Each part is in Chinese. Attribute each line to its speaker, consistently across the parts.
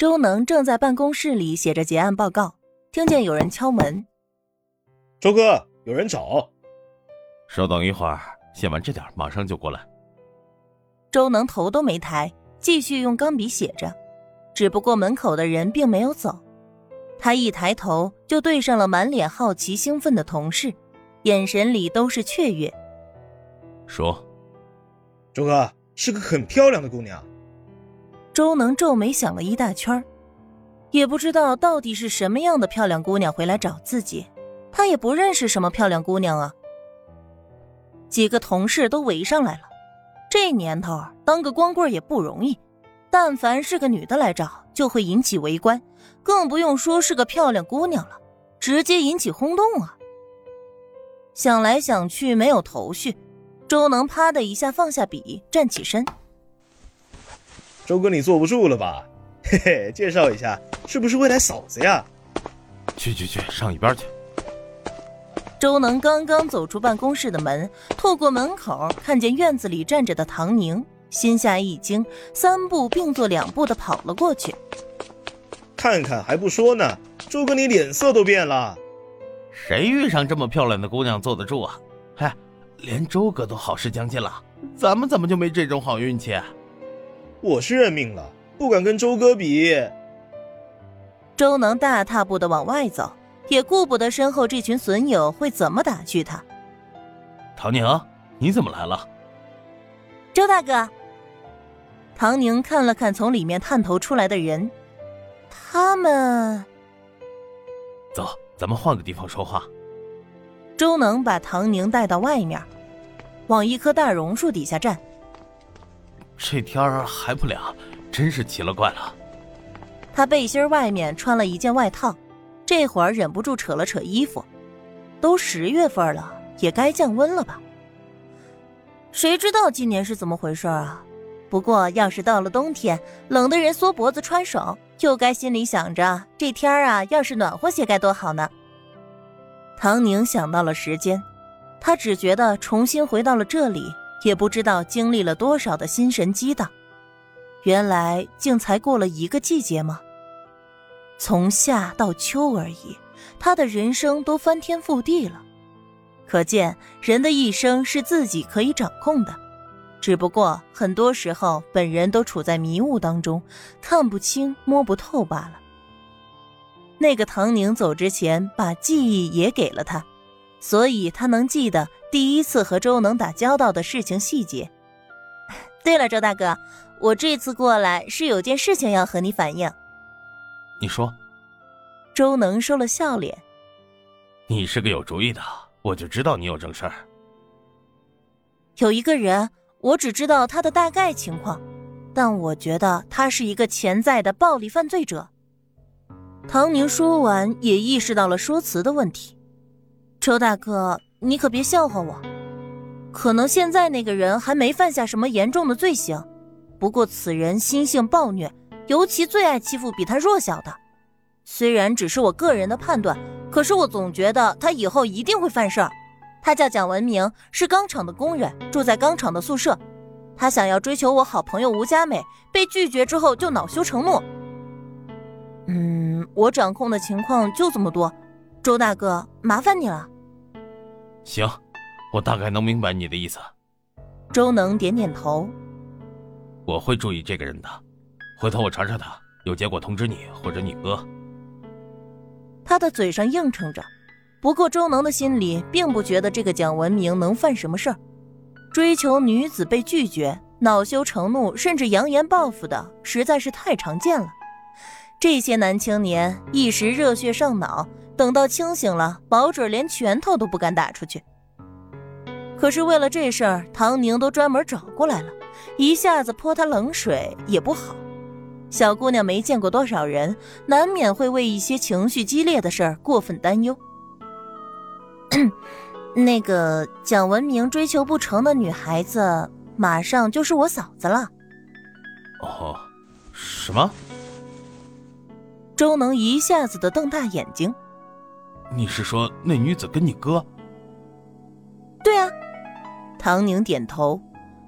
Speaker 1: 周能正在办公室里写着结案报告，听见有人敲门。
Speaker 2: 周哥，有人找。
Speaker 3: 稍等一会儿，写完这点，马上就过来。
Speaker 1: 周能头都没抬，继续用钢笔写着。只不过门口的人并没有走，他一抬头就对上了满脸好奇兴奋的同事，眼神里都是雀跃。
Speaker 3: 说：“
Speaker 2: 周哥是个很漂亮的姑娘。”
Speaker 1: 周能皱眉想了一大圈也不知道到底是什么样的漂亮姑娘回来找自己，他也不认识什么漂亮姑娘啊。几个同事都围上来了，这年头当个光棍也不容易，但凡是个女的来找，就会引起围观，更不用说是个漂亮姑娘了，直接引起轰动啊！想来想去没有头绪，周能啪的一下放下笔，站起身。
Speaker 2: 周哥，你坐不住了吧？嘿嘿，介绍一下，是不是未来嫂子呀？
Speaker 3: 去去去，上一边去。
Speaker 1: 周能刚刚走出办公室的门，透过门口看见院子里站着的唐宁，心下一惊，三步并作两步的跑了过去。
Speaker 2: 看看还不说呢，周哥你脸色都变了。
Speaker 3: 谁遇上这么漂亮的姑娘坐得住啊？嗨，连周哥都好事将近了，咱们怎么就没这种好运气？
Speaker 2: 我是认命了，不敢跟周哥比。
Speaker 1: 周能大踏步的往外走，也顾不得身后这群损友会怎么打趣他。
Speaker 3: 唐宁，你怎么来了？
Speaker 1: 周大哥。唐宁看了看从里面探头出来的人，他们。
Speaker 3: 走，咱们换个地方说话。
Speaker 1: 周能把唐宁带到外面，往一棵大榕树底下站。
Speaker 3: 这天儿还不凉，真是奇了怪了。
Speaker 1: 他背心外面穿了一件外套，这会儿忍不住扯了扯衣服。都十月份了，也该降温了吧？谁知道今年是怎么回事啊？不过要是到了冬天，冷的人缩脖子穿手，就该心里想着这天儿啊，要是暖和些该多好呢。唐宁想到了时间，他只觉得重新回到了这里。也不知道经历了多少的心神激荡，原来竟才过了一个季节吗？从夏到秋而已，他的人生都翻天覆地了。可见人的一生是自己可以掌控的，只不过很多时候本人都处在迷雾当中，看不清摸不透罢了。那个唐宁走之前把记忆也给了他，所以他能记得。第一次和周能打交道的事情细节。对了，周大哥，我这次过来是有件事情要和你反映。
Speaker 3: 你说。
Speaker 1: 周能收了笑脸。
Speaker 3: 你是个有主意的，我就知道你有正事儿。
Speaker 1: 有一个人，我只知道他的大概情况，但我觉得他是一个潜在的暴力犯罪者。唐宁说完，也意识到了说辞的问题。周大哥。你可别笑话我，可能现在那个人还没犯下什么严重的罪行，不过此人心性暴虐，尤其最爱欺负比他弱小的。虽然只是我个人的判断，可是我总觉得他以后一定会犯事儿。他叫蒋文明，是钢厂的工人，住在钢厂的宿舍。他想要追求我好朋友吴佳美，被拒绝之后就恼羞成怒。嗯，我掌控的情况就这么多，周大哥，麻烦你了。
Speaker 3: 行，我大概能明白你的意思。
Speaker 1: 周能点点头。
Speaker 3: 我会注意这个人的，回头我查查他，有结果通知你或者你哥。
Speaker 1: 他的嘴上应承着，不过周能的心里并不觉得这个蒋文明能犯什么事儿。追求女子被拒绝，恼羞成怒，甚至扬言报复的，实在是太常见了。这些男青年一时热血上脑。等到清醒了，保准连拳头都不敢打出去。可是为了这事儿，唐宁都专门找过来了，一下子泼他冷水也不好。小姑娘没见过多少人，难免会为一些情绪激烈的事儿过分担忧。那个蒋文明追求不成的女孩子，马上就是我嫂子了。
Speaker 3: 哦，什么？
Speaker 1: 周能一下子的瞪大眼睛。
Speaker 3: 你是说那女子跟你哥？
Speaker 1: 对啊，唐宁点头。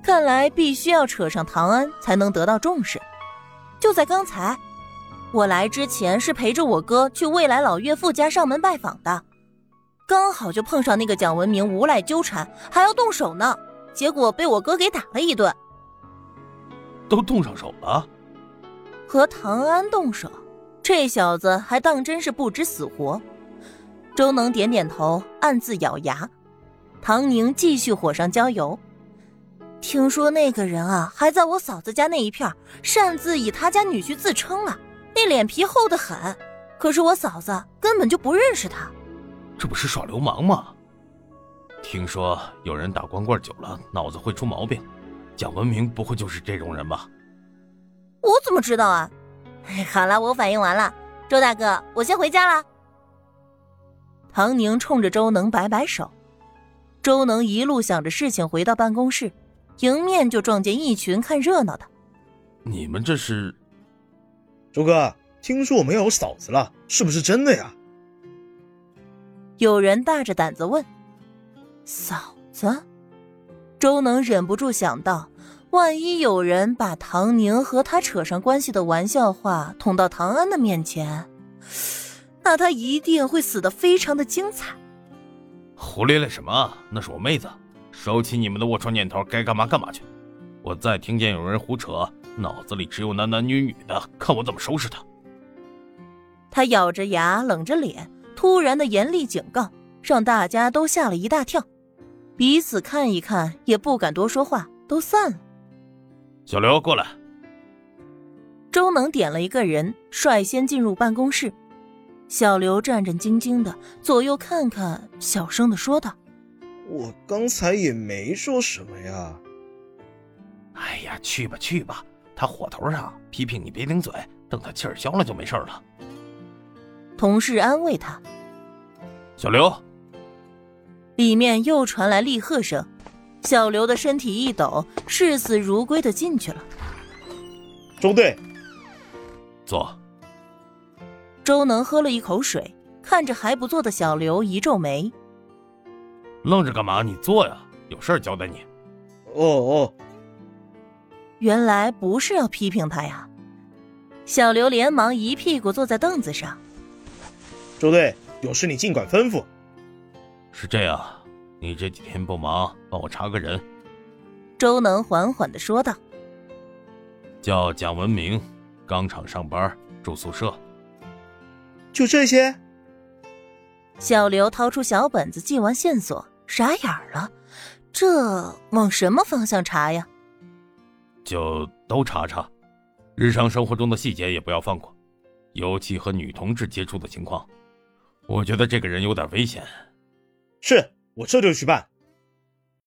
Speaker 1: 看来必须要扯上唐安才能得到重视。就在刚才，我来之前是陪着我哥去未来老岳父家上门拜访的，刚好就碰上那个蒋文明无赖纠缠，还要动手呢，结果被我哥给打了一顿。
Speaker 3: 都动上手了？
Speaker 1: 和唐安动手，这小子还当真是不知死活。周能点点头，暗自咬牙。唐宁继续火上浇油。听说那个人啊，还在我嫂子家那一片擅自以他家女婿自称了。那脸皮厚得很，可是我嫂子根本就不认识他，
Speaker 3: 这不是耍流氓吗？听说有人打光棍久了脑子会出毛病，蒋文明不会就是这种人吧？
Speaker 1: 我怎么知道啊？好了，我反应完了，周大哥，我先回家了。唐宁冲着周能摆摆手，周能一路想着事情回到办公室，迎面就撞见一群看热闹的。
Speaker 3: 你们这是？
Speaker 2: 周哥，听说我们要有嫂子了，是不是真的呀？
Speaker 1: 有人大着胆子问。嫂子，周能忍不住想到，万一有人把唐宁和他扯上关系的玩笑话捅到唐安的面前，那他一定会死的非常的精彩。
Speaker 3: 胡咧咧什么？那是我妹子，收起你们的龌龊念头，该干嘛干嘛去。我再听见有人胡扯。脑子里只有男男女女的，看我怎么收拾他！
Speaker 1: 他咬着牙，冷着脸，突然的严厉警告，让大家都吓了一大跳，彼此看一看，也不敢多说话，都散了。
Speaker 3: 小刘，过来。
Speaker 1: 周能点了一个人，率先进入办公室。小刘战战兢兢的左右看看，小声的说道：“
Speaker 2: 我刚才也没说什么呀。”
Speaker 3: 哎呀，去吧去吧。他火头上，批评你别顶嘴，等他气儿消了就没事了。
Speaker 1: 同事安慰他。
Speaker 3: 小刘，
Speaker 1: 里面又传来厉喝声。小刘的身体一抖，视死如归的进去了。
Speaker 2: 中队，
Speaker 3: 坐。
Speaker 1: 周能喝了一口水，看着还不坐的小刘，一皱眉。
Speaker 3: 愣着干嘛？你坐呀，有事儿交代你。
Speaker 2: 哦哦。
Speaker 1: 原来不是要批评他呀！小刘连忙一屁股坐在凳子上。
Speaker 2: 周队，有事你尽管吩咐。
Speaker 3: 是这样，你这几天不忙，帮我查个人。
Speaker 1: 周能缓缓的说道：“
Speaker 3: 叫蒋文明，钢厂上班，住宿舍。”
Speaker 2: 就这些。
Speaker 1: 小刘掏出小本子，记完线索，傻眼了。这往什么方向查呀？
Speaker 3: 就都查查，日常生活中的细节也不要放过，尤其和女同志接触的情况。我觉得这个人有点危险。
Speaker 2: 是我这就去办。